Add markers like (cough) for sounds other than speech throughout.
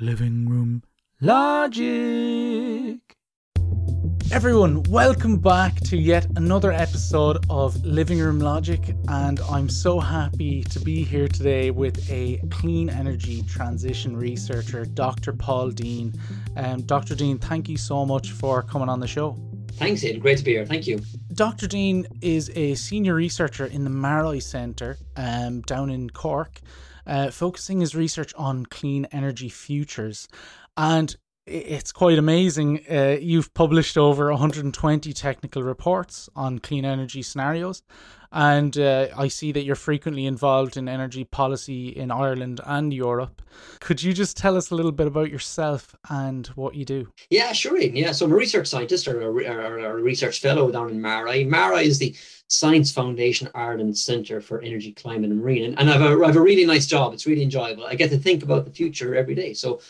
Living Room Logic. Everyone, welcome back to yet another episode of Living Room Logic, and I'm so happy to be here today with a clean energy transition researcher, Dr. Paul Dean. Um, Dr. Dean, thank you so much for coming on the show. Thanks, Ed. Great to be here. Thank you. Dr. Dean is a senior researcher in the MaREI Centre um, down in Cork uh, focusing his research on clean energy futures. And it's quite amazing. Uh, you've published over 120 technical reports on clean energy scenarios, and uh, I see that you're frequently involved in energy policy in Ireland and Europe. Could you just tell us a little bit about yourself and what you do? Yeah, sure. Yeah, so I'm a research scientist or a, or a research fellow down in MaREI. MaREI is the Science Foundation Ireland Centre for Energy, Climate and Marine. And, and I've, a, I've a really nice job. It's really enjoyable. I get to think about the future every day. So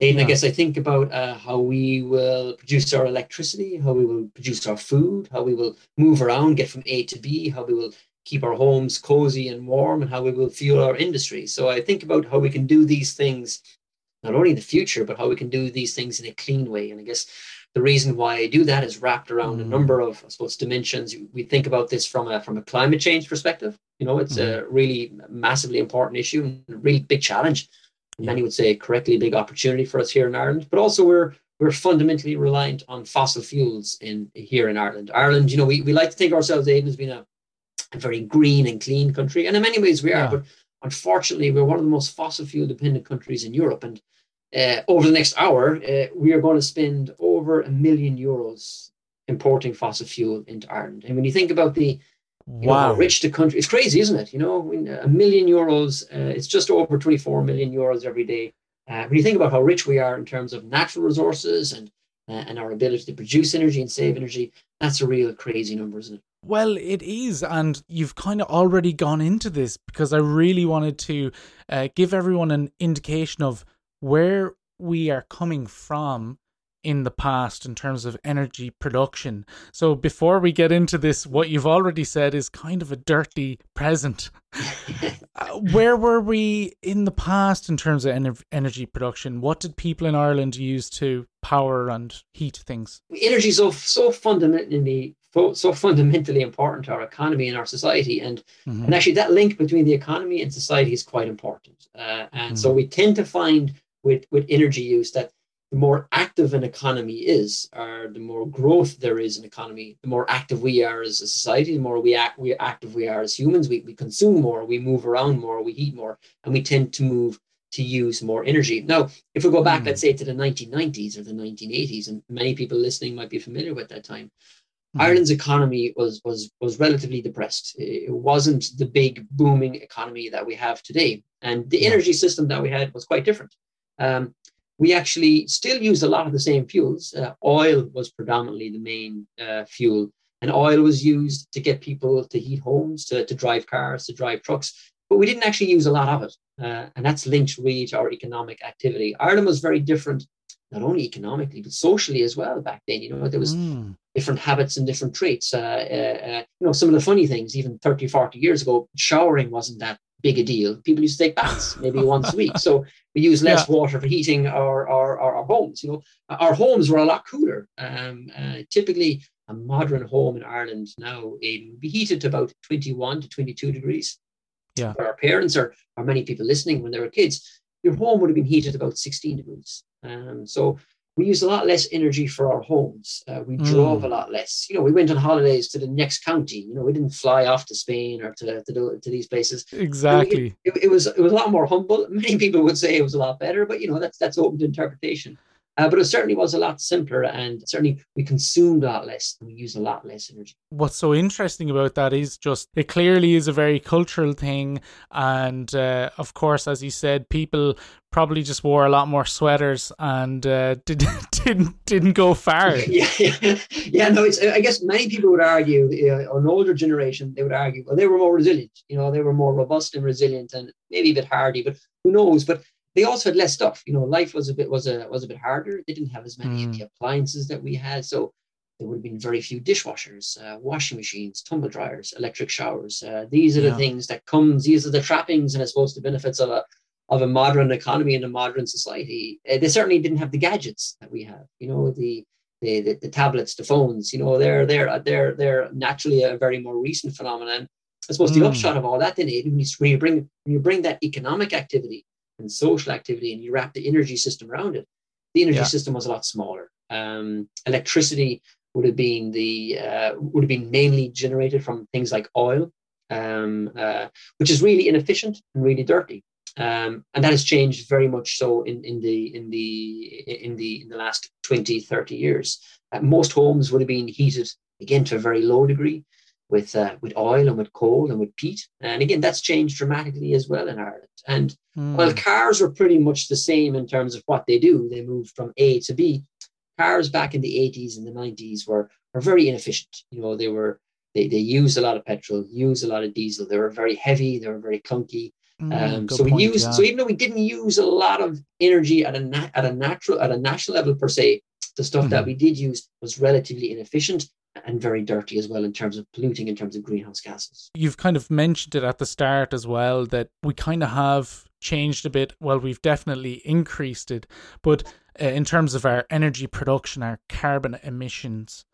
and yeah. I guess I think about uh, how we will produce our electricity, how we will produce our food, how we will move around, get from A to B, how we will keep our homes cozy and warm, and how we will fuel our industry. So I think about how we can do these things, not only in the future, but how we can do these things in a clean way. And I guess the reason why I do that is wrapped around mm. a number of, I suppose, dimensions. We think about this from a from a climate change perspective. You know, it's mm. a really massively important issue and a really big challenge many would say correctly big opportunity for us here in Ireland, but also we're we're fundamentally reliant on fossil fuels in here in Ireland. Ireland, you know, we, we like to think ourselves, Aidan, as being a, a very green and clean country, and in many ways we are, yeah. but unfortunately, we're one of the most fossil fuel dependent countries in Europe. And uh, over the next hour, uh, we are going to spend over a million euros importing fossil fuel into Ireland. And when you think about the wow. Know, rich the country. It's crazy, isn't it? You know, a million euros, uh, it's just over 24 million euros every day. Uh, when you think about how rich we are in terms of natural resources and uh, and our ability to produce energy and save energy, that's a real crazy number, isn't it? Well, it is, and you've kind of already gone into this because I really wanted to uh, give everyone an indication of where we are coming from in the past in terms of energy production. So before we get into this, what you've already said is kind of a dirty present. (laughs) uh, where were we in the past in terms of en- energy production? What did people in Ireland use to power and heat things? Energy is so, so fundamentally so fundamentally important to our economy and our society, and mm-hmm. and actually that link between the economy and society is quite important. Uh, and mm-hmm. so we tend to find with with energy use that the more active an economy is, or the more growth there is in economy, the more active we are as a society, the more we act, we active we are as humans. We, we consume more, we move around more, we heat more, and we tend to move to use more energy. Now, if we go back, mm. let's say to the 1990s or the 1980s, and many people listening might be familiar with that time, mm. Ireland's economy was was was relatively depressed. It wasn't the big booming economy that we have today, and the energy system that we had was quite different. Um, we actually still use a lot of the same fuels. Uh, oil was predominantly the main uh, fuel, and oil was used to get people to heat homes, to, to drive cars, to drive trucks. But we didn't actually use a lot of it. Uh, and that's linked really to our economic activity. Ireland was very different, not only economically, but socially as well back then. You know, there was mm. Different habits and different traits. Uh, uh, uh, you know, some of the funny things, even 30, 40 years ago, showering wasn't that big a deal. People used to take baths maybe (laughs) once a week. So we use less yeah. water for heating our, our, our, our, homes. You know, our homes were a lot cooler. Um, uh, typically, a modern home in Ireland now it would be heated to about 21 to 22 degrees. Yeah. For our parents or, or many people listening when they were kids, your home would have been heated about 16 degrees. Um, so we used a lot less energy for our homes. Uh, we drove mm. a lot less. You know, we went on holidays to the next county. You know, we didn't fly off to Spain or to to, to these places. Exactly. It, it, it, was it was a lot more humble. (laughs) Many people would say it was a lot better, but you know, that's that's open to interpretation. Uh, but it certainly was a lot simpler, and certainly we consumed a lot less and we used a lot less energy. What's so interesting about that is just it clearly is a very cultural thing, and uh, of course, as you said, people probably just wore a lot more sweaters and uh, (laughs) did, didn't didn't go far. (laughs) yeah, yeah, yeah. No, it's. I guess many people would argue, uh, an older generation, they would argue, well, they were more resilient. You know, they were more robust and resilient, and maybe a bit hardy. But who knows? But they also had less stuff. You know, life was a bit was a was a bit harder. They didn't have as many mm. of the appliances that we had, so there would have been very few dishwashers, uh, washing machines, tumble dryers, electric showers. Uh, these are yeah. the things that comes. These are the trappings, and I suppose the benefits of a of a modern economy and a modern society. Uh, they certainly didn't have the gadgets that we have. You know, the the, the, the tablets, the phones. You know, they're they're they're they're naturally a very more recent phenomenon. I suppose mm. the hmm. upshot of all that then, Aidan, when you bring when you bring that economic activity and social activity and you wrap the energy system around it, the energy yeah. system was a lot smaller. Um, electricity would have been the uh, would have been mainly generated from things like oil, um, uh, which is really inefficient and really dirty. Um, and that has changed very much so in, in the in the in the in the last 20 30 years uh, most homes would have been heated again to a very low degree with uh, with oil and with coal and with peat and again that's changed dramatically as well in ireland and mm. while cars were pretty much the same in terms of what they do they moved from a to b cars back in the 80s and the 90s were were very inefficient you know they were they, they used a lot of petrol used a lot of diesel they were very heavy they were very clunky Mm, um, so we point, use yeah. so even though we didn't use a lot of energy at a na- at a natural at a national level per se, the stuff mm-hmm. that we did use was relatively inefficient and very dirty as well in terms of polluting in terms of greenhouse gases. You've kind of mentioned it at the start as well that we kind of have changed a bit. Well, we've definitely increased it, but uh, in terms of our energy production, our carbon emissions.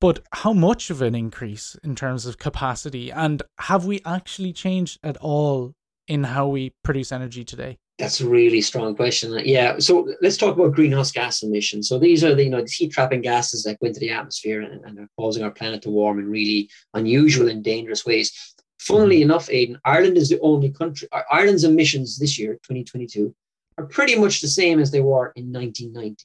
But how much of an increase in terms of capacity? And have we actually changed at all in how we produce energy today? That's a really strong question. Yeah. So let's talk about greenhouse gas emissions. So these are the you know the heat trapping gases that go into the atmosphere and, and are causing our planet to warm in really unusual and dangerous ways. Funnily mm-hmm. enough, Aidan, Ireland is the only country. Ireland's emissions this year, 2022, are pretty much the same as they were in 1990.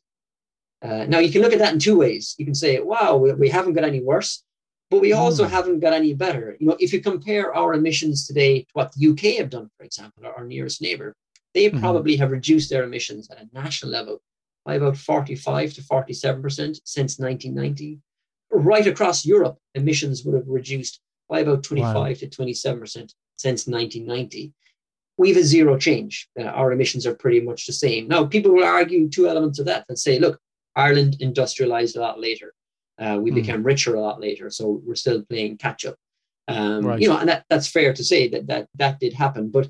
Uh, now you can look at that in two ways. You can say, "Wow, we, we haven't got any worse," But we also mm. haven't got any better. You know, if you compare our emissions today to what the UK have done, for example, our nearest neighbor, they mm. probably have reduced their emissions at a national level by about 45 to 47% since 1990. Right across Europe, emissions would have reduced by about 25 wow. to 27% since 1990. We have a zero change. Uh, our emissions are pretty much the same. Now, people will argue two elements of that and say, look, Ireland industrialized a lot later. Uh, we mm. became richer a lot later, so we're still playing catch up. Um, right. You know, and that, that's fair to say that that that did happen. But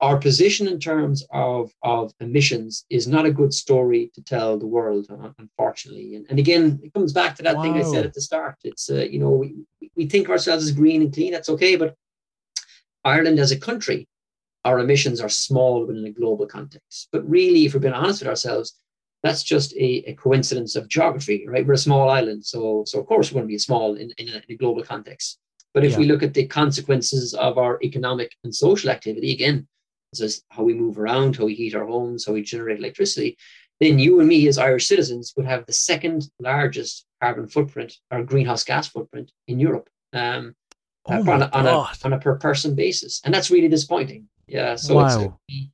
our position in terms of of emissions is not a good story to tell the world, unfortunately. And, and again, it comes back to that wow. thing I said at the start. It's uh, you know we we think of ourselves as green and clean. That's okay, but Ireland as a country, our emissions are small within a global context. But really, if we're being honest with ourselves, that's just a, a, coincidence of geography, right? We're a small island, so so of course we're going to be small in, in, a, in a global context. But if yeah. we look at the consequences of our economic and social activity, again, this is how we move around, how we heat our homes, how we generate electricity, then you and me as Irish citizens would have the second largest carbon footprint or greenhouse gas footprint in Europe. Um, oh on, a, on, a, on, a, per person basis. And that's really disappointing. Yeah. So wow. it's,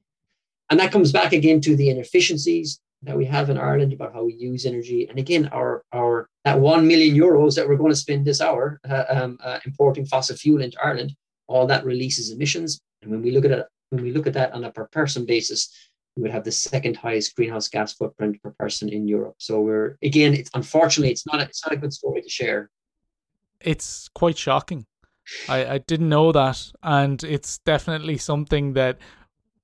and that comes back again to the inefficiencies, that we have in Ireland about how we use energy. And again, our our that one million euros that we're going to spend this hour uh, um, uh, importing fossil fuel into Ireland, all that releases emissions. And when we look at it, when we look at that on a per person basis, we would have the second highest greenhouse gas footprint per person in Europe. So we're again, it's unfortunately it's not a, it's not a good story to share. It's quite shocking. I, I didn't know that, and it's definitely something that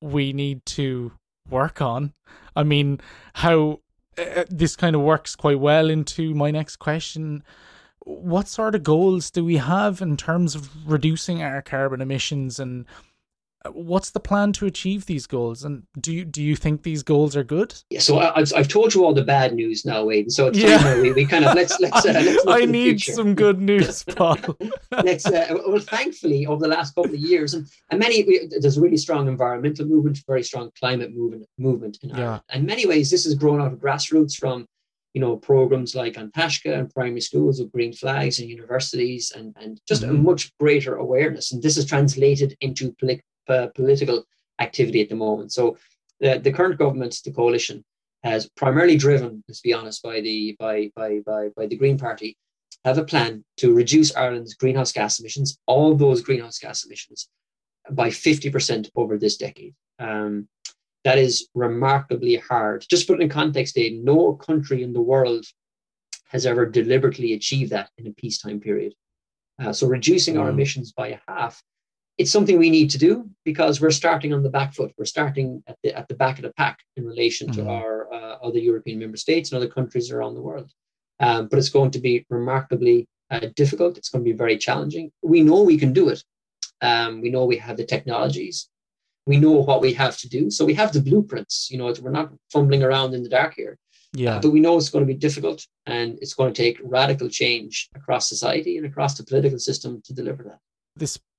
we need to work on. I mean, how uh, this kind of works quite well into my next question. What sort of goals do we have in terms of reducing our carbon emissions and what's the plan to achieve these goals and do you do you think these goals are good yeah so I, have I've told you all the bad news now Wade so it's yeah. we, we kind of let's (laughs) let's, uh, let's i need some good news (laughs) paul let's uh, well thankfully over the last couple of years and, and many there's a really strong environmental movement very strong climate movement movement in Ireland. yeah. in many ways this has grown out of grassroots from you know programs like An Taisce and primary schools with green flags and universities and, and just mm-hmm. a much greater awareness and this is translated into political uh, political activity at the moment. So the, the current government, the coalition, has primarily driven, let's be honest, by the by by by by the Green Party, have a plan to reduce Ireland's greenhouse gas emissions, all those greenhouse gas emissions, by 50% over this decade. Um, that is remarkably hard. Just put it in context, Dave, no country in the world has ever deliberately achieved that in a peacetime period. Uh, so reducing mm. our emissions by half it's something we need to do because we're starting on the back foot. We're starting at the, at the back of the pack in relation mm-hmm. to our uh, other European member states and other countries around the world. Um, but it's going to be remarkably uh, difficult. It's going to be very challenging. We know we can do it. Um, we know we have the technologies. We know what we have to do. So we have the blueprints. You know, we're not fumbling around in the dark here. Yeah. Uh, but we know it's going to be difficult and it's going to take radical change across society and across the political system to deliver that. This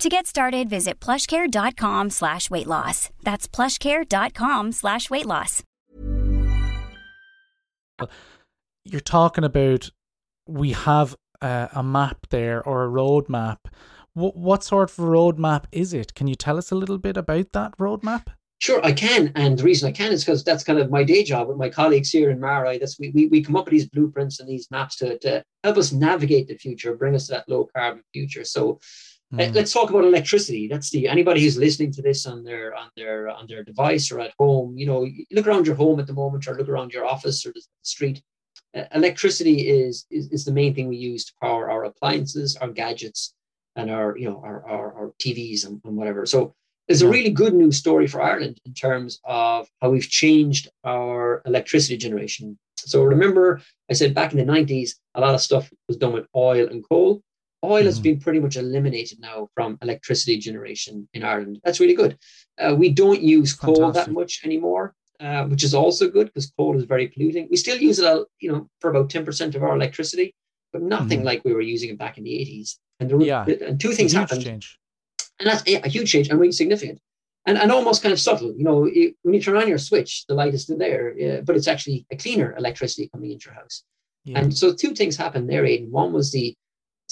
To get started, visit plushcare.com slash weight loss. That's plushcare.com slash weight loss. You're talking about we have a, a map there or a roadmap. What, what sort of roadmap is it? Can you tell us a little bit about that roadmap? Sure, I can. And the reason I can is because that's kind of my day job with my colleagues here in MaREI. That's we, we, we come up with these blueprints and these maps to, to help us navigate the future, bring us to that low carbon future. So Mm. let's talk about electricity. That's the anybody who's listening to this on their on their on their device or at home. You know, look around your home at the moment, or look around your office or the street. Uh, electricity is, is is the main thing we use to power our appliances, our gadgets, and our you know our our, our TVs and, and whatever. So there's a really good news story for Ireland in terms of how we've changed our electricity generation. So remember, I said back in the 90s, a lot of stuff was done with oil and coal. Oil has mm. been pretty much eliminated now from electricity generation in Ireland. That's really good. Uh, we don't use coal Fantastic. that much anymore, uh, which is also good because coal is very polluting. We still use it, you know, for about ten percent of our electricity, but nothing mm like we were using it back in the eighties. And there, yeah. and two things happened, change. and that's yeah, a huge change and really significant, and and almost kind of subtle. You know, it, when you turn on your switch, the light is still there, uh, but it's actually a cleaner electricity coming into your house. Yeah. And so two things happened there, Aidan. One was the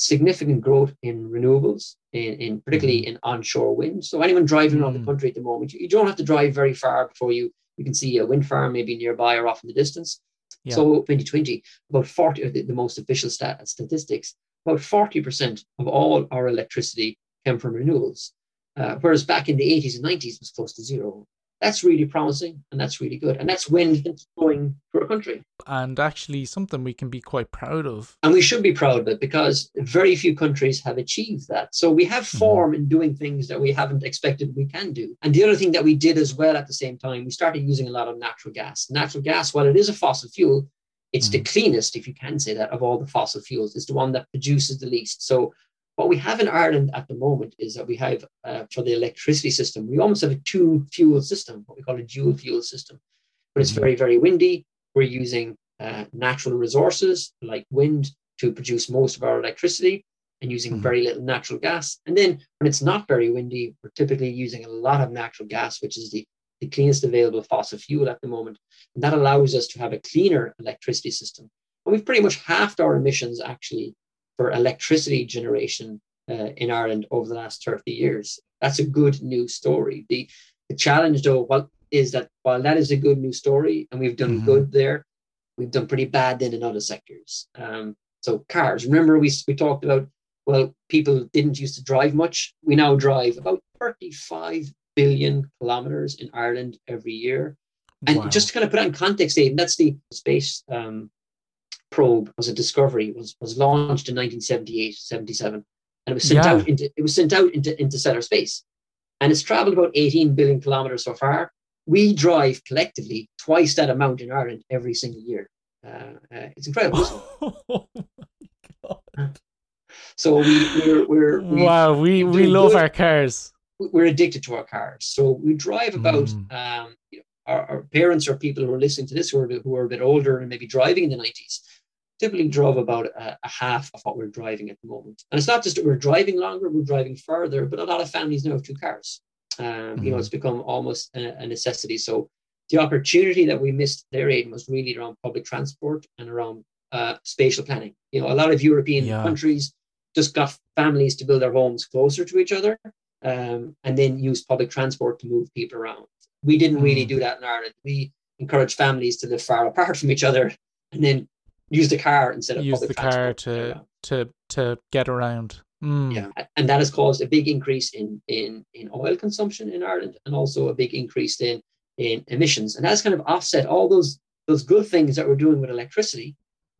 significant growth in renewables, in, in particularly mm-hmm. in onshore wind. So anyone driving mm. around the mm. country at the moment, you, you, don't have to drive very far before you you can see a wind farm maybe nearby or off in the distance. Yeah. So 2020, about 40 the, the most official stat, statistics, about 40% of all our electricity came from renewables. Uh, whereas back in the 80s and 90s was close to zero that's really promising and that's really good. And that's wind that's blowing for a country. And actually something we can be quite proud of. And we should be proud of it because very few countries have achieved that. So we have mm-hmm. form mm-hmm. in doing things that we haven't expected we can do. And the other thing that we did as well at the same time, we started using a lot of natural gas. Natural gas, while it is a fossil fuel, it's mm-hmm. the cleanest, if you can say that, of all the fossil fuels. It's the one that produces the least. So what we have in Ireland at the moment is that we have, uh, for the electricity system, we almost have a two fuel system, what we call a dual fuel system. But it's mm-hmm. very, very windy. We're using uh, natural resources like wind to produce most of our electricity and using mm-hmm. very little natural gas. And then when it's not very windy, we're typically using a lot of natural gas, which is the, the cleanest available fossil fuel at the moment. And that allows us to have a cleaner electricity system. And we've pretty much halved our emissions actually for electricity generation uh, in Ireland over the last 30 years. That's a good news story. The, the challenge, though, what is that while that is a good news story and we've done mm-hmm. good there, we've done pretty bad then in other sectors. Um, so cars, remember we, we talked about, well, people didn't used to drive much. We now drive about 35 billion kilometers in Ireland every year. And wow. just to kind of put it in context, Aidan, that's the space um, probe was a discovery was was launched in 1978 77 and it was sent yeah. out into it was sent out into into stellar space. And it's traveled about 18 billion kilometers so far. We drive collectively twice that amount in ireland every single year. Uh, uh, it's incredible (laughs) oh so we we're, we're we, wow we we love good. our cars. We're addicted to our cars. So we drive about mm. um, you know, our, our, parents or people who are listening to this who are, who are a bit older and maybe driving in the 90s typically drove about a, a, half of what we're driving at the moment. And it's not just that we're driving longer, we're driving further, but a lot of families now have two cars. Um, mm-hmm. You know, mm-hmm. it's become almost a, a, necessity. So the opportunity that we missed there, Aidan, was really around public transport and around uh, spatial planning. You know, a lot of European yeah. countries just got families to build their homes closer to each other. um, and then use public transport to move people around. We didn't really mm. do that in Ireland. We encouraged families to live far apart from each other and then use the car instead of use the car to to to get around. Mm. Yeah, and that has caused a big increase in in in oil consumption in Ireland, and also a big increase in in emissions, and that's kind of offset all those those good things that we're doing with electricity.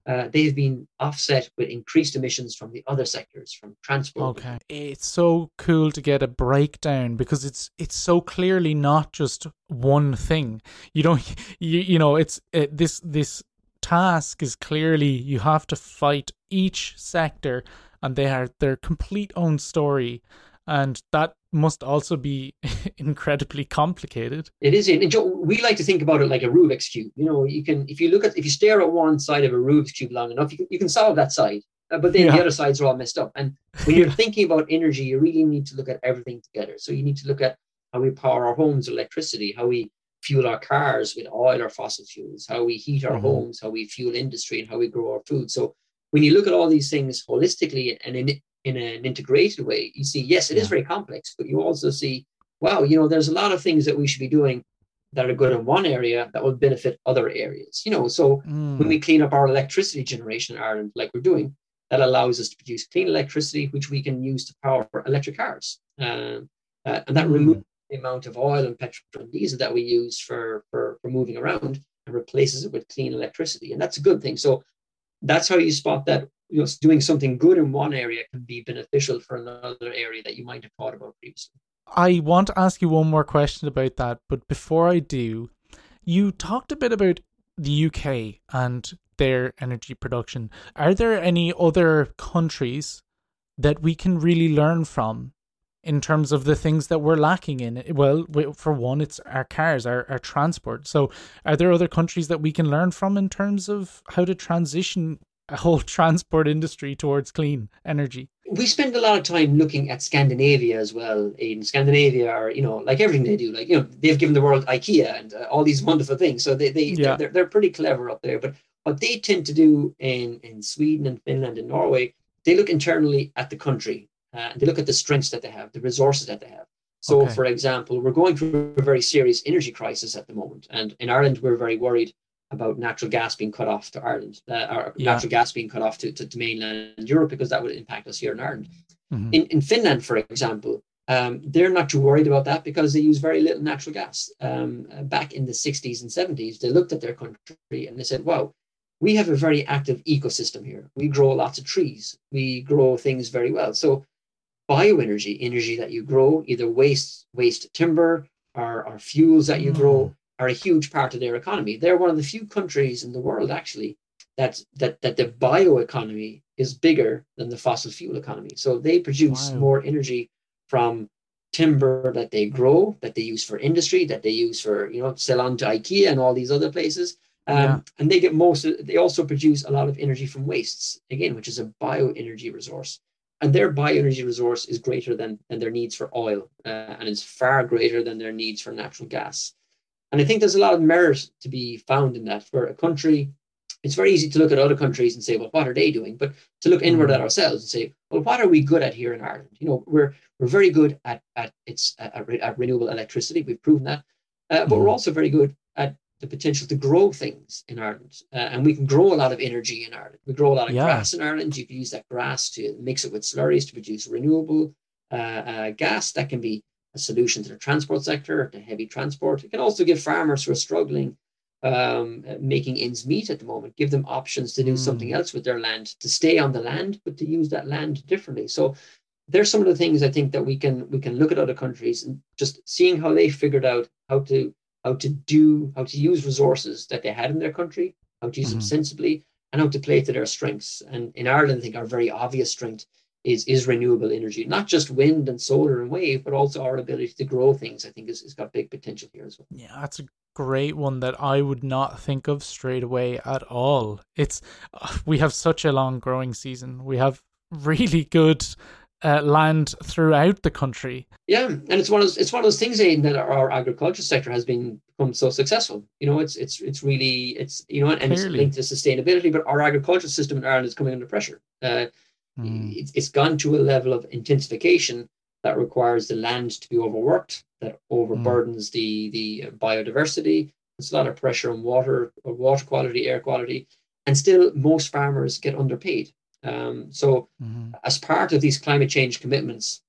Uh, they have been offset with increased emissions from the other sectors, from transport. Okay, it's so cool to get a breakdown because it's it's so clearly not just one thing. You don't, (laughs) you you know, it's it, this this task is clearly you have to fight each sector and they are their complete own story and that must also be (laughs) incredibly complicated. It is. And Joe, we like to think about it like a Rubik's cube. You know, you can if you look at if you stare at one side of a Rubik's cube long enough, you can, you can solve that side. Uh, but then yeah. the other sides are all messed up. And when you're (laughs) thinking about energy, you really need to look at everything together. So you need to look at how we power our homes electricity, how we fuel our cars with oil or fossil fuels, how we heat our mm-hmm. homes, how we fuel industry, and how we grow our food. So when you look at all these things holistically and in, in an integrated way, you see, yes, it yeah. is very complex, but you also see, wow, you know, there's a lot of things that we should be doing that are good in one area that will benefit other areas. You know, so mm. when we clean up our electricity generation in Ireland, like we're doing, that allows us to produce clean electricity, which we can use to power electric cars. Um, uh, and that mm. removes the amount of oil and petrol and diesel that we use for, for, for moving around and replaces it with clean electricity. And that's a good thing. So that's how you spot that you know, doing something good in one area can be beneficial for another area that you might have thought about previously. I want to ask you one more question about that, but before I do, you talked a bit about the UK and their energy production. Are there any other countries that we can really learn from in terms of the things that we're lacking in? Well, for one, it's our cars, our, our transport. So, are there other countries that we can learn from in terms of how to transition a whole (laughs) transport industry towards clean energy? We spend a lot of time looking at Scandinavia as well. In Scandinavia, are you know, like everything they do, like you know, they've given the world IKEA and uh, all these wonderful things. So they they yeah. they're, they're pretty clever up there. But what they tend to do in in Sweden and Finland and Norway, they look internally at the country uh, and they look at the strengths that they have, the resources that they have. So, okay. for example, we're going through a very serious energy crisis at the moment, and in Ireland, we're very worried about natural gas being cut off to Ireland, uh, or yeah. natural gas being cut off to, to, to, mainland Europe because that would impact us here in Ireland. Mm-hmm. In, in Finland, for example, um, they're not too worried about that because they use very little natural gas. Um, back in the 60s and 70s, they looked at their country and they said, wow, we have a very active ecosystem here. We grow lots of trees, we grow things very well. So, bioenergy, energy that you grow, either waste, waste timber or, or fuels that you mm. grow, are a huge part of their economy. They're one of the few countries in the world actually that that that the bioeconomy is bigger than the fossil fuel economy. So they produce wow. more energy from timber that they grow, that they use for industry, that they use for you know sell on to IKEA and all these other places. Um, yeah. And they get most. Of, they also produce a lot of energy from wastes again, which is a bioenergy resource. And their bioenergy resource is greater than, than their needs for oil, uh, and it's far greater than their needs for natural gas. And I think there's a lot of merit to be found in that for a country. It's very easy to look at other countries and say, well, what are they doing? But to look inward mm-hmm. at ourselves and say, well, what are we good at here in Ireland? You know, we're we're very good at at its at, at renewable electricity. We've proven that, uh, but mm-hmm. we're also very good at the potential to grow things in Ireland, uh, and we can grow a lot of energy in Ireland. We grow a lot of yeah. grass in Ireland. You can use that grass to mix it with slurries to produce renewable uh, uh gas that can be a solution to the transport sector, to heavy transport. It can also give farmers who are struggling, um, making ends meet at the moment, give them options to do mm. something else with their land, to stay on the land, but to use that land differently. So there's some of the things I think that we can we can look at other countries and just seeing how they figured out how to how to do how to use resources that they had in their country, how to use mm-hmm. them sensibly, and how to play to their strengths. And in Ireland, I think our very obvious strength is is renewable energy, not just wind and solar and wave, but also our ability to grow things. I think is, is got big potential here as well. Yeah, that's a great one that I would not think of straight away at all. It's uh, we have such a long growing season. We have (laughs) really good uh, land throughout the country. Yeah, and it's one of those, it's one of those things Aidan, that our, our agriculture sector has been become so successful. You know, it's it's it's really it's you know, and it's linked to sustainability. But our agriculture system in Ireland is coming under pressure. Uh, Mm. It's, it's gone to a level of intensification that requires the land to be overworked, that overburdens mm. the the biodiversity. There's a lot of pressure on water, water quality, air quality, and still most farmers get underpaid. Um, so, mm-hmm. as part of these climate change commitments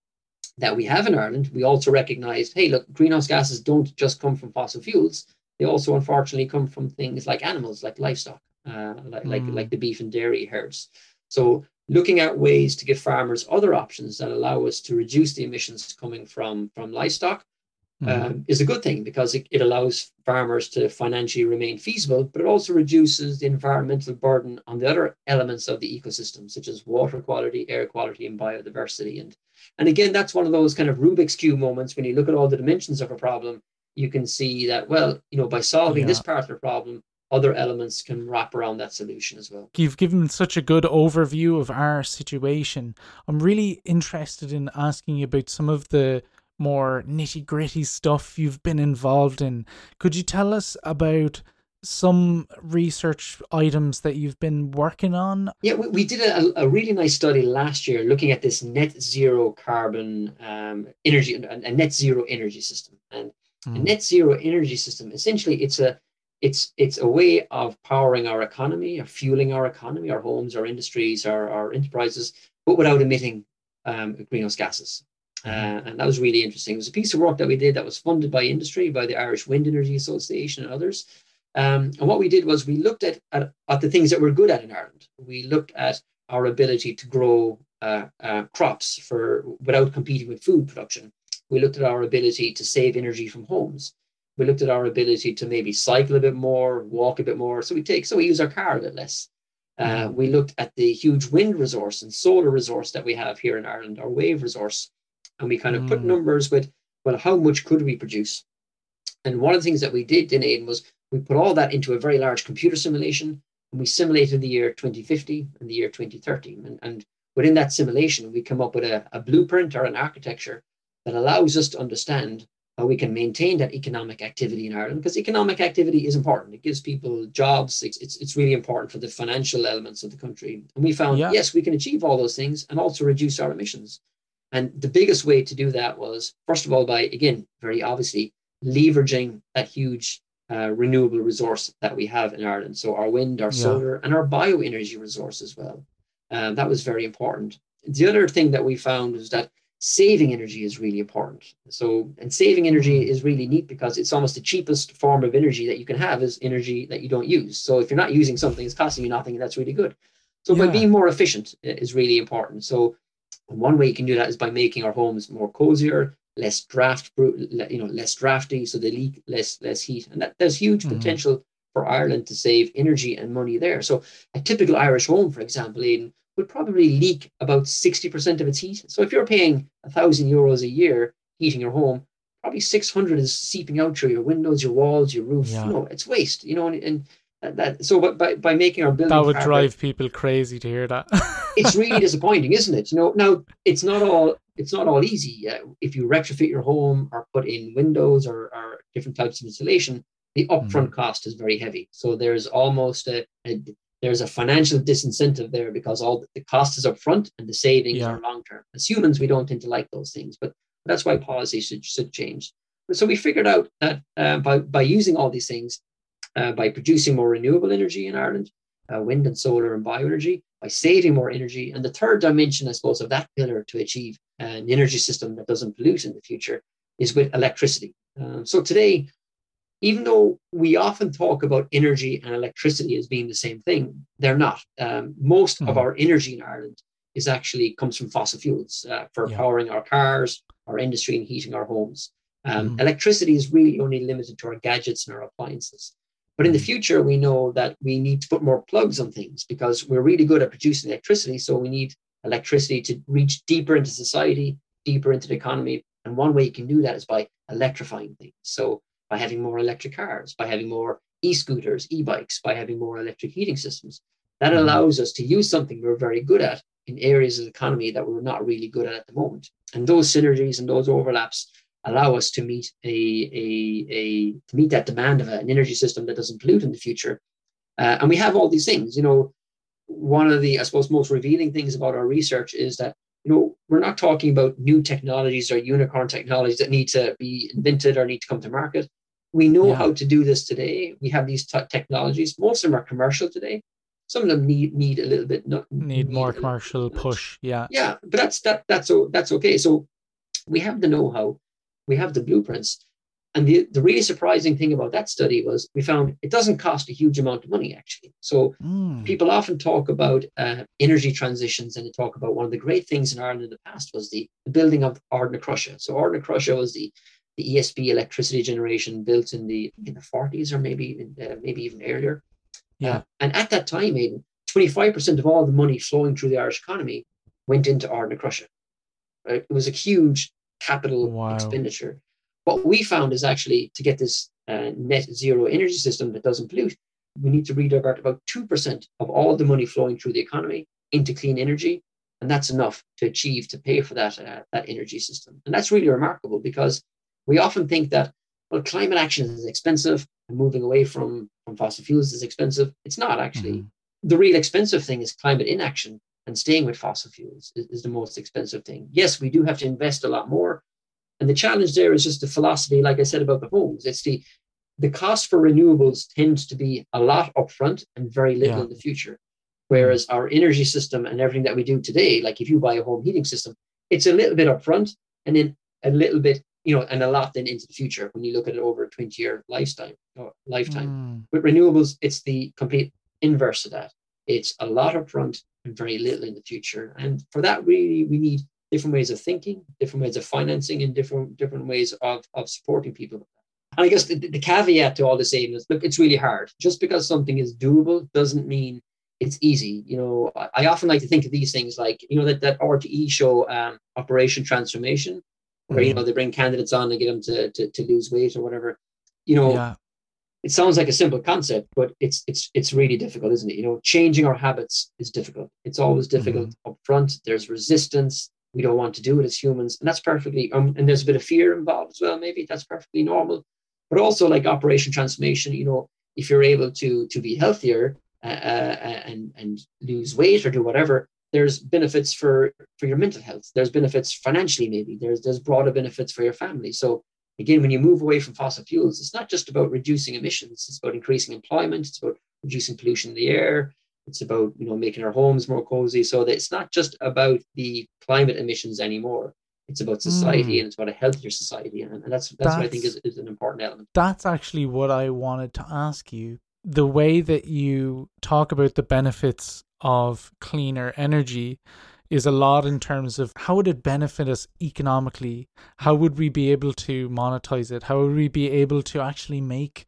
that we have in Ireland, we also recognise, hey, look, greenhouse gases don't just come from fossil fuels; they also, unfortunately, come from things like animals, like livestock, uh, like, mm. like like the beef and dairy herds. So, looking at ways to give farmers other options that allow us to reduce the emissions coming from from livestock mm-hmm. um, is a good thing because it, it allows farmers to financially remain feasible, but it also reduces the environmental burden on the other elements of the ecosystem, such as water quality, air quality, and biodiversity. And, and again, that's one of those kind of Rubik's Cube moments when you look at all the dimensions of a problem, you can see that, well, you know, by solving yeah. this part of the problem, other elements can wrap around that solution as well. You've given such a good overview of our situation. I'm really interested in asking you about some of the more nitty gritty stuff you've been involved in. Could you tell us about some research items that you've been working on? Yeah, we, we did a, a really nice study last year looking at this net zero carbon um, energy, a, a, net zero energy system. And mm. a hmm. net zero energy system, essentially, it's a it's it's a way of powering our economy, of fueling our economy, our homes, our industries, our, our enterprises, but without emitting um, greenhouse gases. Uh, and that was really interesting. It was a piece of work that we did that was funded by industry, by the Irish Wind Energy Association and others. Um, and what we did was we looked at, at, at, the things that we're good at in Ireland. We looked at our ability to grow uh, uh, crops for without competing with food production. We looked at our ability to save energy from homes. We looked at our ability to maybe cycle a bit more, walk a bit more. So we take so we use our car a bit less. Uh, mm-hmm. we looked at the huge wind resource and solar resource that we have here in Ireland, our wave resource and we kind of mm. put numbers with well how much could we produce and one of the things that we did in aiden was we put all that into a very large computer simulation and we simulated the year 2050 and the year 2030 and, and within that simulation we come up with a, a blueprint or an architecture that allows us to understand how we can maintain that economic activity in Ireland because economic activity is important. It gives people jobs. It's, it's, it's really important for the financial elements of the country. And we found, yeah. yes, we can achieve all those things and also reduce our emissions. And the biggest way to do that was, first of all, by, again, very obviously, leveraging that huge uh, renewable resource that we have in Ireland. So our wind, our yeah. solar, and our bioenergy resource as well. Um, that was very important. The other thing that we found was that saving energy is really important. So, and saving energy mm-hmm. is really neat because it's almost the cheapest form of energy that you can have is energy that you don't use. So, if you're not using something, it's costing you nothing, that's really good. So, yeah. by being more efficient is really important. So, and one way you can do that is by making our homes more cozier, less draft, you know, less drafty, so they leak less less heat. And that, there's huge mm-hmm. potential for Ireland to save energy and money there. So a typical Irish home, for example, Aidan, would probably leak about 60% of its heat. So if you're paying a thousand euros a year heating your home, probably 600 is seeping out through your windows, your walls, your roof. Yeah. You know, it's waste, you know, and, and that, so by, by making our building that would drive people crazy to hear that. (laughs) it's really disappointing isn't it? You know now it's not all it's not all easy. Uh, if you retrofit your home or put in windows or, or different types of insulation the upfront mm. cost is very heavy. So there's almost a, a, there's a financial disincentive there because all the cost is upfront and the savings yeah. are long term as humans we don't tend to like those things but that's why policy should, should change. So we figured out that uh, by, by using all these things uh, by producing more renewable energy in Ireland, uh, wind and solar and bioenergy, by saving more energy. And the third dimension, I suppose, of that pillar to achieve an energy system that doesn't pollute in the future is with electricity. Um, so today, even though we often talk about energy and electricity as being the same thing, they're not. Um, most mm-hmm. of our energy in Ireland is actually comes from fossil fuels uh, for yeah. powering our cars, our industry, and heating our homes. Um, mm-hmm. Electricity is really only limited to our gadgets and our appliances. But in the future, we know that we need to put more plugs on things because we're really good at producing electricity. So we need electricity to reach deeper into society, deeper into the economy. And one way you can do that is by electrifying things. So by having more electric cars, by having more e-scooters, e-bikes, by having more electric heating systems. That mm-hmm. allows us to use something we're very good at in areas of the economy that we're not really good at at the moment. And those synergies and those overlaps allow us to meet a, a, a to meet that demand of an energy system that doesn't pollute in the future. Uh, and we have all these things. You know, one of the I suppose most revealing things about our research is that you know, we're not talking about new technologies or unicorn technologies that need to be invented or need to come to market. We know yeah. how to do this today. We have these t- technologies. Most of them are commercial today. Some of them need need a little bit need, need more commercial push. Yeah, yeah, but that's that that's that's okay. So we have the know-how, we have the blueprints, and the, the really surprising thing about that study was we found it doesn't cost a huge amount of money, actually. So mm. people often talk about uh, energy transitions and they talk about one of the great things in Ireland in the past was the, the building of Ardnacrusha. So Ardnacrusha was the, the ESB electricity generation built in the in the 40s or maybe uh, maybe even earlier. Yeah. Uh, and at that time, Aidan, 25% of all the money flowing through the Irish economy went into Ardnacrusha. Right? It was a huge capital wow. expenditure. What we found is actually to get this uh, net zero energy system that doesn't pollute, we need to redivert about 2% of all the money flowing through the economy into clean energy. And that's enough to achieve to pay for that, uh, that energy system. And that's really remarkable because we often think that, well, climate action is expensive and moving away from, from fossil fuels is expensive. It's not actually. Mm-hmm. The real expensive thing is climate inaction and staying with fossil fuels is, is the most expensive thing. Yes, we do have to invest a lot more, and the challenge there is just the philosophy, like I said about the homes. It's the the cost for renewables tends to be a lot upfront and very little yeah. in the future. Whereas our energy system and everything that we do today, like if you buy a home heating system, it's a little bit upfront and then a little bit, you know, and a lot then into the future when you look at it over a 20 year lifetime or lifetime. Mm. With renewables, it's the complete inverse of that. It's a lot up front and very little in the future. And for that, really, we need different ways of thinking, different ways of financing, and different different ways of, of supporting people. And I guess the, the caveat to all this is look, it's really hard. Just because something is doable doesn't mean it's easy. You know, I, I often like to think of these things like, you know, that, that RTE show um, Operation Transformation, where, mm-hmm. you know, they bring candidates on and get them to, to, to lose weight or whatever. You know, yeah. It sounds like a simple concept, but it's it's it's really difficult, isn't it? You know, changing our habits is difficult. It's always difficult mm-hmm. up front. There's resistance we don't want to do it as humans and that's perfectly um, and there's a bit of fear involved as well maybe that's perfectly normal but also like operation transformation you know if you're able to to be healthier uh, uh, and and lose weight or do whatever there's benefits for for your mental health there's benefits financially maybe there's there's broader benefits for your family so again when you move away from fossil fuels it's not just about reducing emissions it's about increasing employment it's about reducing pollution in the air it's about you know making our homes more cozy. So that it's not just about the climate emissions anymore. It's about society mm. and it's about a healthier society, and, and that's, that's, that's what I think is, is an important element. That's actually what I wanted to ask you. The way that you talk about the benefits of cleaner energy is a lot in terms of how would it benefit us economically? How would we be able to monetize it? How would we be able to actually make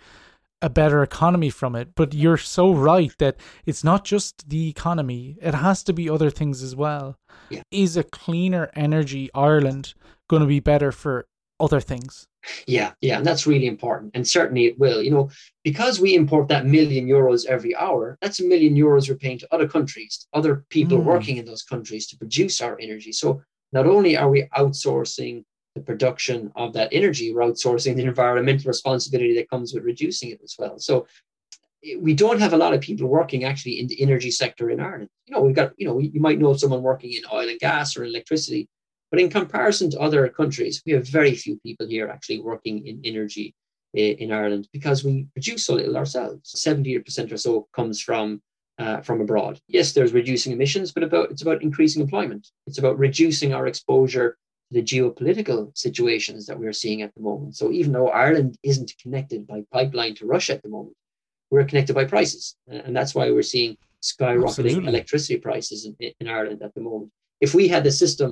a better economy from it. But you're so right that it's not just the economy, it has to be other things as well. Yeah. Is a cleaner energy Ireland going to be better for other things? Yeah, yeah, and that's really important. And certainly it will. You know, because we import that million euros every hour, that's a million euros we're paying to other countries, other people mm. working in those countries to produce our energy. So not only are we outsourcing the production of that energy, we're outsourcing the environmental responsibility that comes with reducing it as well. So we don't have a lot of people working actually in the energy sector in Ireland. You know, we've got, you know, you might know someone working in oil and gas or electricity, but in comparison to other countries, we have very few people here actually working in energy eh, in Ireland because we produce so little ourselves. 70% or so comes from uh, from abroad. Yes, there's reducing emissions, but about it's about increasing employment. It's about reducing our exposure to the geopolitical situations that we're seeing at the moment. So even though Ireland isn't connected by pipeline to Russia at the moment, we're connected by prices. And that's why we're seeing skyrocketing Absolutely. electricity prices in, in Ireland at the moment. If we had the system.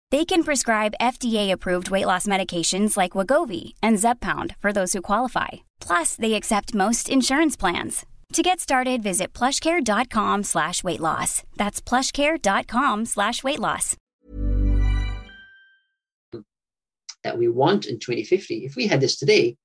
They can prescribe FDA-approved weight loss medications like Wegovy and Zepbound for those who qualify. Plus, they accept most insurance plans. To get started, visit plushcare.com slash weight loss. That's plushcare.com slash weight loss. That we want in 2050. If we had this today,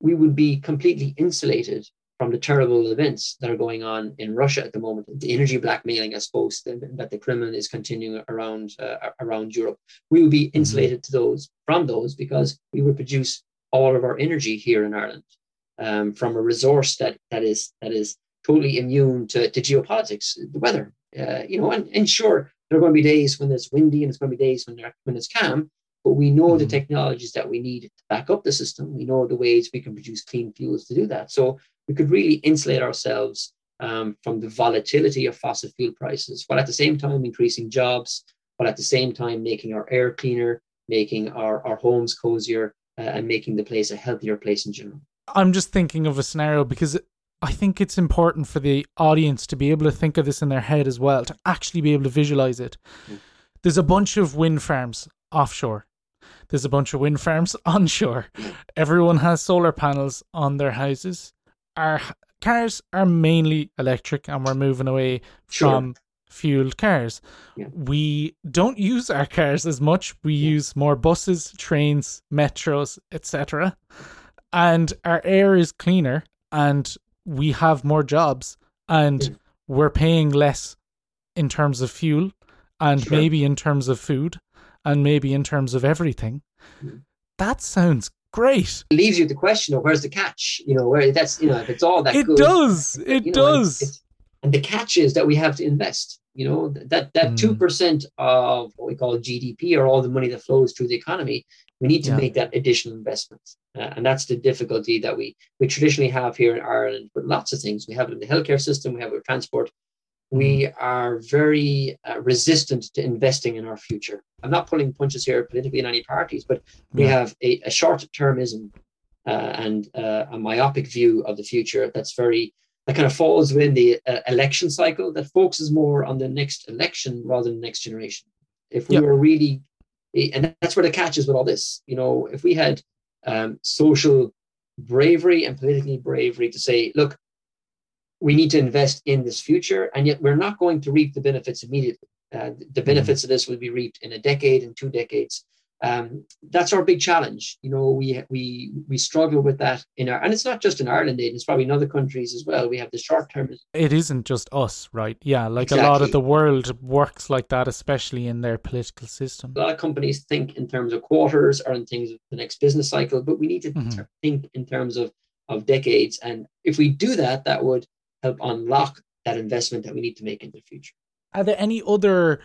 we would be completely insulated from the terrible events that are going on in Russia at the moment, the energy blackmailing, I suppose, that the Kremlin is continuing around uh, around Europe. We would be mm-hmm. insulated to those from those because we would produce all of our energy here in Ireland um, from a resource that that is that is totally immune to, to geopolitics, the weather. Uh, you know, and, and sure, there are going to be days when it's windy and it's going to be days when when it's calm. But we know mm-hmm. the technologies that we need to back up the system. We know the ways we can produce clean fuels to do that. So we could really insulate ourselves um, from the volatility of fossil fuel prices, while at the same time increasing jobs, while at the same time making our air cleaner, making our, our homes cozier, uh, and making the place a healthier place in general. I'm just thinking of a scenario because I think it's important for the audience to be able to think of this in their head as well, to actually be able to visualize it. Mm. There's a bunch of wind farms offshore. There's a bunch of wind farms (laughs) onshore. Everyone has solar panels on their houses our cars are mainly electric and we're moving away sure. from fueled cars. Yeah. We don't use our cars as much. We yeah. use more buses, trains, metros, etc. And our air is cleaner and we have more jobs and yeah. we're paying less in terms of fuel and sure. maybe in terms of food and maybe in terms of everything. That sounds great. It leaves you the question of where's the catch? You know, where that's you know, if it's all that it good, does. It does. And, and, the catch is that we have to invest. You know, that that hmm. two mm. percent of what we call GDP or all the money that flows through the economy, we need to yeah. make that additional investment. Uh, and that's the difficulty that we we traditionally have here in Ireland with lots of things. We have it in the healthcare system, we have it with transport, we are very uh, resistant to investing in our future. I'm not pulling punches here politically in any parties, but we have a, a short termism uh, and uh, a myopic view of the future that's very that kind of falls within the uh, election cycle that focuses more on the next election rather than the next generation. If we were really, and that's where the catch is with all this, you know, if we had um, social bravery and politically bravery to say, look, we need to invest in this future, and yet we're not going to reap the benefits immediately. Uh, the mm-hmm. benefits mm-hmm. of this will be reaped in a decade and two decades. Um, that's our big challenge. You know, we we we struggle with that in our, and it's not just in Ireland. It's probably in other countries as well. We have the short term. It isn't just us, right? Yeah, like exactly. a lot of the world works like that, especially in their political system. A lot of companies think in terms of quarters or in things of the next business cycle, but we need to mm-hmm. think in terms of of decades. And if we do that, that would help unlock that investment that we need to make in the future. Are there any other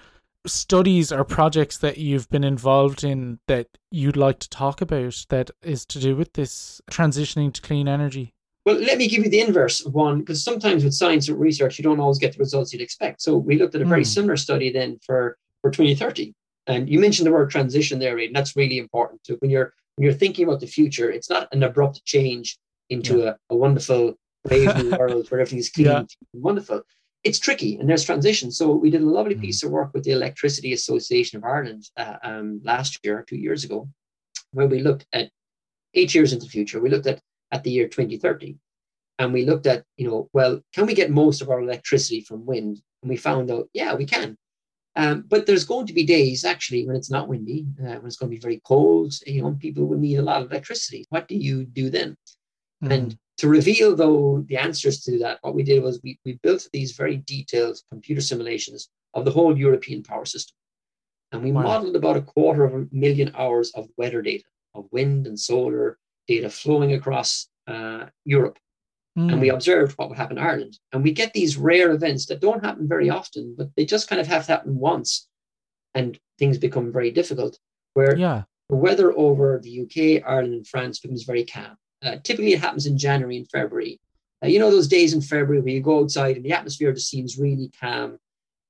studies or projects that you've been involved in that you'd like to talk about that is to do with this transitioning to clean energy? Well, let me give you the inverse of one, because sometimes with science and research, you don't always get the results you'd expect. So we looked at a very mm. similar study then for, for 2030. And you mentioned the word transition there, and that's really important. So when you're when you're thinking about the future, it's not an abrupt change into yeah. a, a wonderful brave new (laughs) world where everything's clean yeah. and wonderful. It's tricky and there's transition. So we did a lovely mm. piece of work with the Electricity Association of Ireland uh, um, last year, two years ago, where we looked at eight years into the future. We looked at at the year 2030, and we looked at you know well, can we get most of our electricity from wind? And we found out yeah we can. Um, but there's going to be days actually when it's not windy, uh, when it's going to be very cold. You know, people will need a lot of electricity. What do you do then? Mm. And to reveal, though, the answers to that, what we did was we, we built these very detailed computer simulations of the whole European power system. And we wow. modeled about a quarter of a million hours of weather data, of wind and solar data flowing across uh, Europe. Mm. And we hmm. observed what would happen in Ireland. And we get these rare events that don't happen very often, but they just kind of have to happen once. And things become very difficult, where yeah. the weather over the UK, Ireland, and France becomes very calm. Uh, typically, it happens in January and February. Uh, you know those days in February where you go outside and the atmosphere just seems really calm.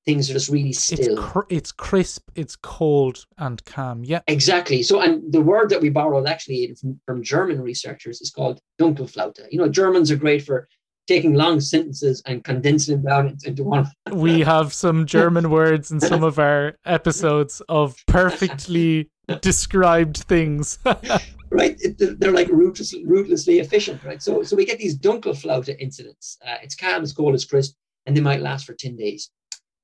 Things are just really still. It's, cr- it's crisp, it's cold and calm. Yeah, exactly. So, and the word that we borrowed actually from, from German researchers is called Dunkelflaute. You know, Germans are great for taking long sentences and condensing them down into one. (laughs) we have some German (laughs) words in some of our episodes of perfectly described things. (laughs) right? They're like rootlessly, rootlessly efficient, right? So, so we get these Dunkelflaute incidents. Uh, it's calm, it's cold, it's crisp, and they might last for 10 days.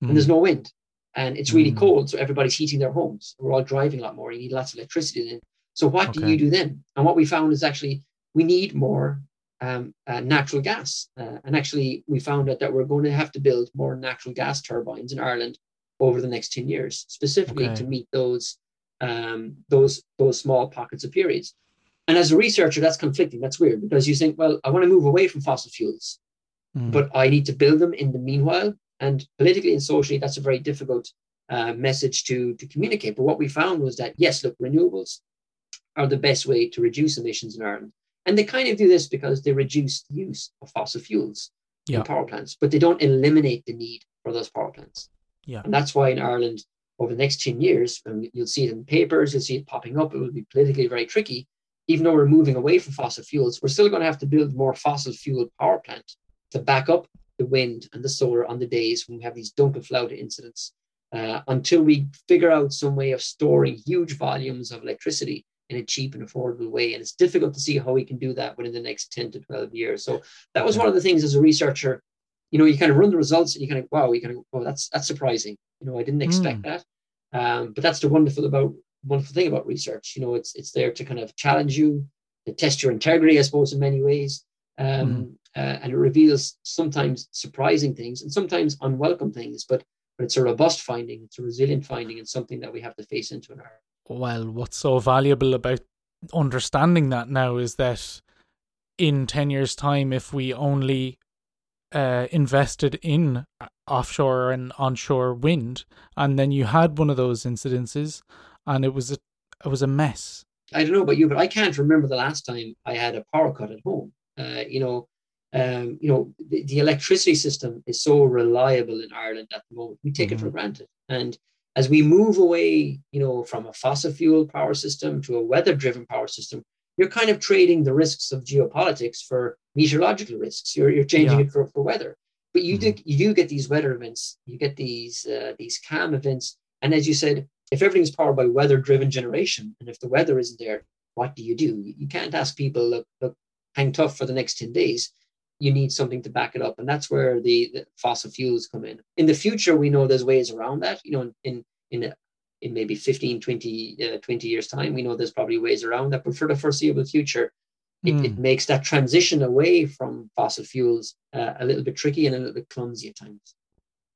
Mm. And there's no wind. And it's really mm. cold, so everybody's heating their homes. We're all driving a lot more. You need lots of electricity then. So what okay. do you do then? And what we found is actually we need more um, uh, natural gas. Uh, and actually, we found out that we're going to have to build more natural gas turbines in Ireland over the next 10 years, specifically okay. to meet those um, those those small pockets of periods. And as a researcher, that's conflicting. That's weird because you think, well, I want to move away from fossil fuels, mm. but I need to build them in the meanwhile. And politically and socially, that's a very difficult uh, message to, to communicate. But what we found was that, yes, look, renewables are the best way to reduce emissions in Ireland. And they kind of do this because they reduce the use of fossil fuels yeah. in power plants, but they don't eliminate the need for those power plants. Yeah. And that's why in Ireland, over the next 10 years, and you'll see it in papers, you'll see it popping up, it will be politically very tricky. Even though we're moving away from fossil fuels, we're still going to have to build more fossil fuel power plant to back up the wind and the solar on the days when we have these Dunkelflaute incidents uh, until we figure out some way of storing huge volumes of electricity in a cheap and affordable way. And it's difficult to see how we can do that within the next 10 to 12 years. So that was one of the things as a researcher, you know, you kind of run the results and you kind of, wow, you kind of, oh, that's that's surprising. You know, I didn't expect mm. that. Um, but that's the wonderful about wonderful thing about research. You know, it's it's there to kind of challenge you, to test your integrity, I suppose, in many ways. Um, mm. uh, and it reveals sometimes surprising things and sometimes unwelcome things, but but it's a robust finding, it's a resilient finding, and something that we have to face into in our well, what's so valuable about understanding that now is that in 10 years' time, if we only uh, invested in offshore and onshore wind, and then you had one of those incidences, and it was a it was a mess. I don't know about you, but I can't remember the last time I had a power cut at home. Uh, you know, um, you know, the, the, electricity system is so reliable in Ireland at the moment. We take mm-hmm. it for mm-hmm. granted, and as we move away, you know, from a fossil fuel power system to a weather-driven power system, you're kind of trading the risks of geopolitics for meteorological risks. You're, you're changing yeah. it for, for weather. But you mm-hmm. do you do get these weather events, you get these uh, these calm events, and as you said, if everything's powered by weather-driven generation, and if the weather isn't there, what do you do? You can't ask people, look, look, hang tough for the next 10 days you need something to back it up. And that's where the, the fossil fuels come in. In the future, we know there's ways around that. You know, in in in maybe 15, 20, uh, 20 years time, we know there's probably ways around that. But for the foreseeable future, it, mm. it hmm. makes that transition away from fossil fuels uh, a little bit tricky and a little bit clumsy at times.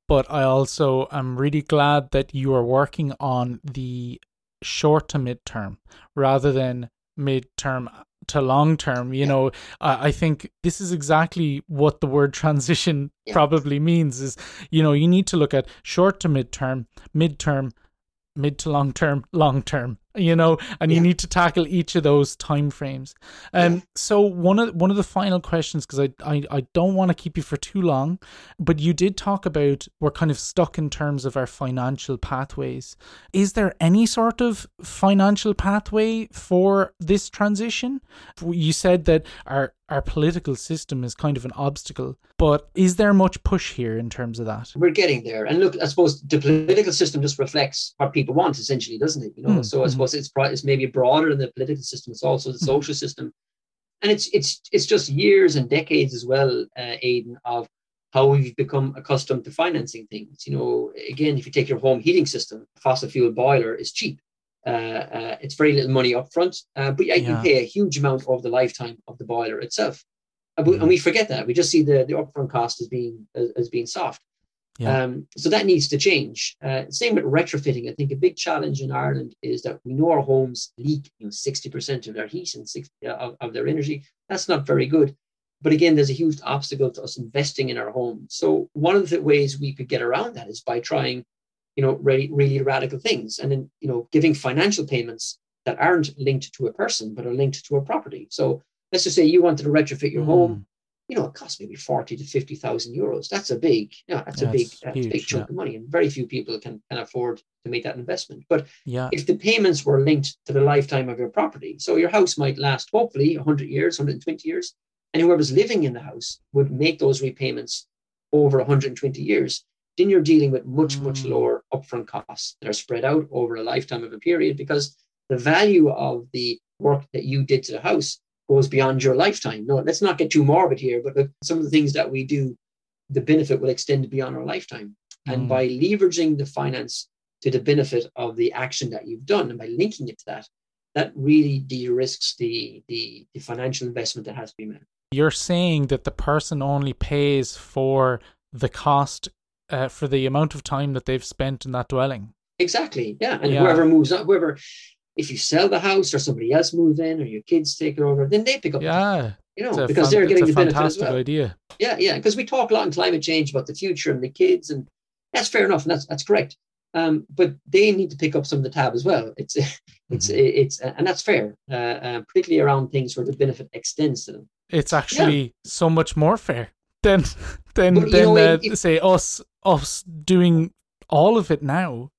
But I also am really glad that you are working on the short to mid term rather than mid term to long term. You know, I think this is exactly what the word (laughs) transition yeah. probably means is, you know, you need to look at short to mid term, mid term, mid to long term, long term you know and yeah. you need to tackle each of those time frames um yeah. so one of one of the final questions because I, I i don't want to keep you for too long but you did talk about we're kind of stuck in terms of our financial pathways is there any sort of financial pathway for this transition you said that our our political system is kind of an obstacle. But is there much push here in terms of that? We're getting there. And look, I suppose the political system just reflects what people want, essentially, doesn't it? You know, mm. so I mm-hmm. It's it's maybe broader than the political system. It's also the mm. social system, and it's it's it's just years and decades as well, uh, Aidan, of how we've become accustomed to financing things. You know, again, if you take your home heating system, a fossil fuel boiler is cheap. Uh, uh, it's very little money up front, uh, but yeah, you yeah. pay a huge amount over the lifetime of the boiler itself. And we, and we forget that. We just see the, the upfront cost as being as, as being soft. Yeah. Um, so that needs to change. Uh, same with retrofitting. I think a big challenge in Ireland is that we know our homes leak you know, 60% of their heat and 60, uh, of, of, their energy. That's not very good. But again, there's a huge obstacle to us investing in our home. So one of the ways we could get around that is by trying you know, really, really radical things. And then, you know, giving financial payments that aren't linked to a person, but are linked to a property. So let's just say you wanted to retrofit your mm. home, you know, it costs maybe 40 to 50,000 euros. That's a big, yeah, that's yeah, a big, that's huge, a big chunk yeah. of money. And very few people can, can afford to make that investment. But yeah. if the payments were linked to the lifetime of your property, so your house might last hopefully 100 years, 120 years, and whoever's living in the house would make those repayments over 120 years, then you're dealing with much, mm. much lower upfront costs that are spread out over a lifetime of a period because the value of the work that you did to the house goes beyond your lifetime. No, let's not get too morbid here, but some of the things that we do, the benefit will extend beyond our lifetime. Mm. And by leveraging the finance to the benefit of the action that you've done and by linking it to that, that really de-risks the, the, the financial investment that has to be made. You're saying that the person only pays for the cost uh, for the amount of time that they've spent in that dwelling. Exactly. Yeah. And yeah. whoever moves on, whoever, if you sell the house or somebody else moves in or your kids take it over, then they pick up. Yeah. You know, because they're getting the benefit as well. idea. Yeah. Yeah. Because we talk a lot in climate change about the future and the kids, and that's fair enough. And that's, that's correct. Um, but they need to pick up some of the tab as well. It's, (laughs) it's, mm-hmm. it's, and that's fair, uh, uh, particularly around things where the benefit extends to them. It's actually yeah. so much more fair than (laughs) than but, than know, uh, it, say us us doing all of it now.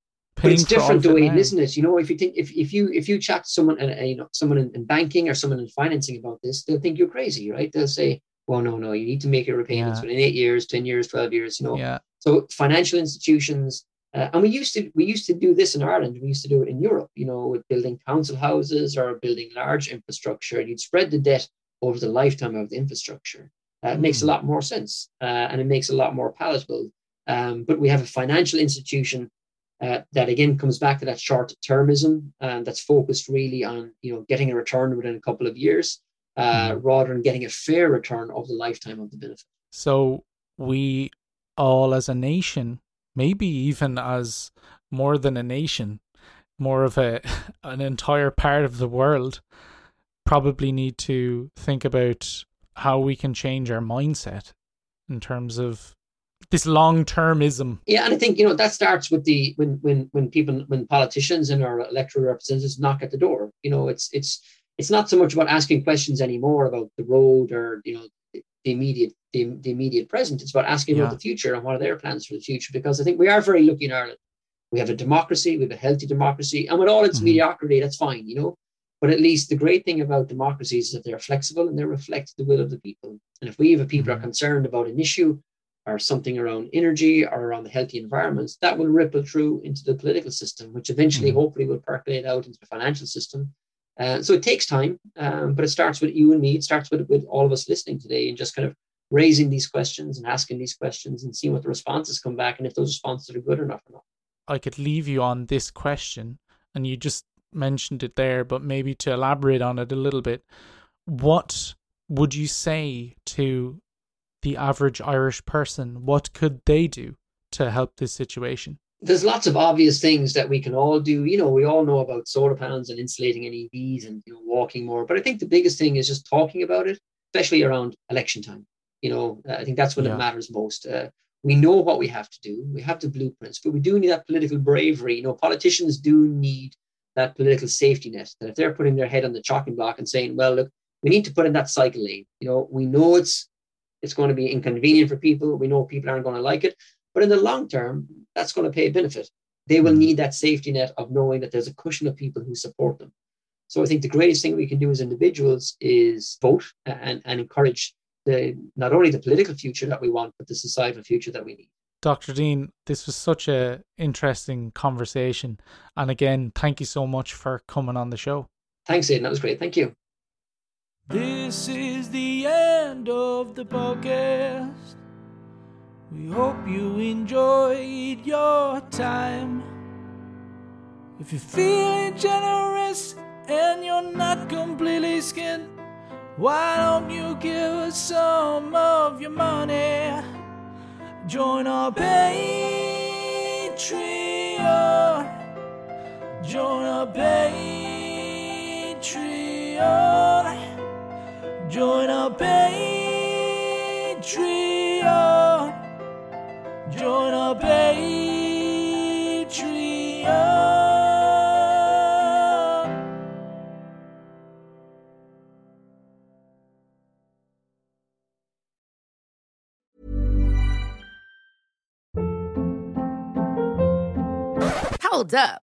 But it's different the way, isn't it? You know, if you think if, if you if you chat to someone and uh, you know someone in, in, banking or someone in financing about this, they'll think you're crazy, right? They'll say, "Well, no, no, you need to make your repayments yeah. within eight years, ten years, twelve years." You know, yeah. So financial institutions, uh, and we used to we used to do this in Ireland. We used to do it in Europe. You know, with building council houses or building large infrastructure, and you'd spread the debt over the lifetime of the infrastructure. Uh, it makes a hmm. lot more sense uh, and it makes a lot more palatable. Um, but we have a financial institution uh, that again comes back to that short termism and that's focused really on you know getting a return within a couple of years uh, mm. rather than getting a fair return over the lifetime of the benefit. So we all as a nation, maybe even as more than a nation, more of a (laughs) an entire part of the world, probably need to think about how we can change our mindset in terms of this long termism. Yeah, and I think you know that starts with the when when when people when politicians and our electoral representatives knock at the door. You know, it's it's it's not so much about asking questions anymore about the road or you know the immediate the, the immediate present. It's about asking yeah. about the future and what are their plans for the future. Because I think we are very lucky in Ireland. We have a democracy, we have a healthy democracy, and with all its mm-hmm. mediocrity, that's fine. You know, but at least the great thing about democracies is that they're flexible and they reflect the will of the people. And if we, have people, are mm-hmm. concerned about an issue or something around energy or around the healthy environments, that will ripple through into the political system, which eventually, mm-hmm. hopefully, will percolate out into the financial system. Uh, so it takes time, um, but it starts with you and me. It starts with, with all of us listening today and just kind of raising these questions and asking these questions and seeing what the responses come back and if those responses are good enough or not. I could leave you on this question and you just mentioned it there, but maybe to elaborate on it a little bit, what would you say to the average Irish person? What could they do to help this situation? There's lots of obvious things that we can all do. You know, we all know about solar panels and insulating NEVs and you know walking more. But I think the biggest thing is just talking about it, especially around election time. You know, I think that's when yeah. it matters most. Uh, we know what we have to do. We have the blueprints, but we do need that political bravery. You know, politicians do need that political safety net. That if they're putting their head on the chopping block and saying, well, look, we need to put in that cycle lane. You know, we know it's it's going to be inconvenient for people. We know people aren't going to like it. But in the long term, that's going to pay a benefit. They will mm-hmm. need that safety net of knowing that there's a cushion of people who support them. So I think the greatest thing we can do as individuals is vote and, and encourage the not only the political future that we want, but the societal future that we need. Dr. Deane, this was such a interesting conversation. And again, thank you so much for coming on the show. Thanks, Aidan. That was great. Thank you. This is the end of the podcast. We hope you enjoyed your time. If you're feeling generous and you're not completely skinned, why don't you give us some of your money? Join our Patreon. Join our Patreon. Join our Patreon. Join our Patreon. Hold up.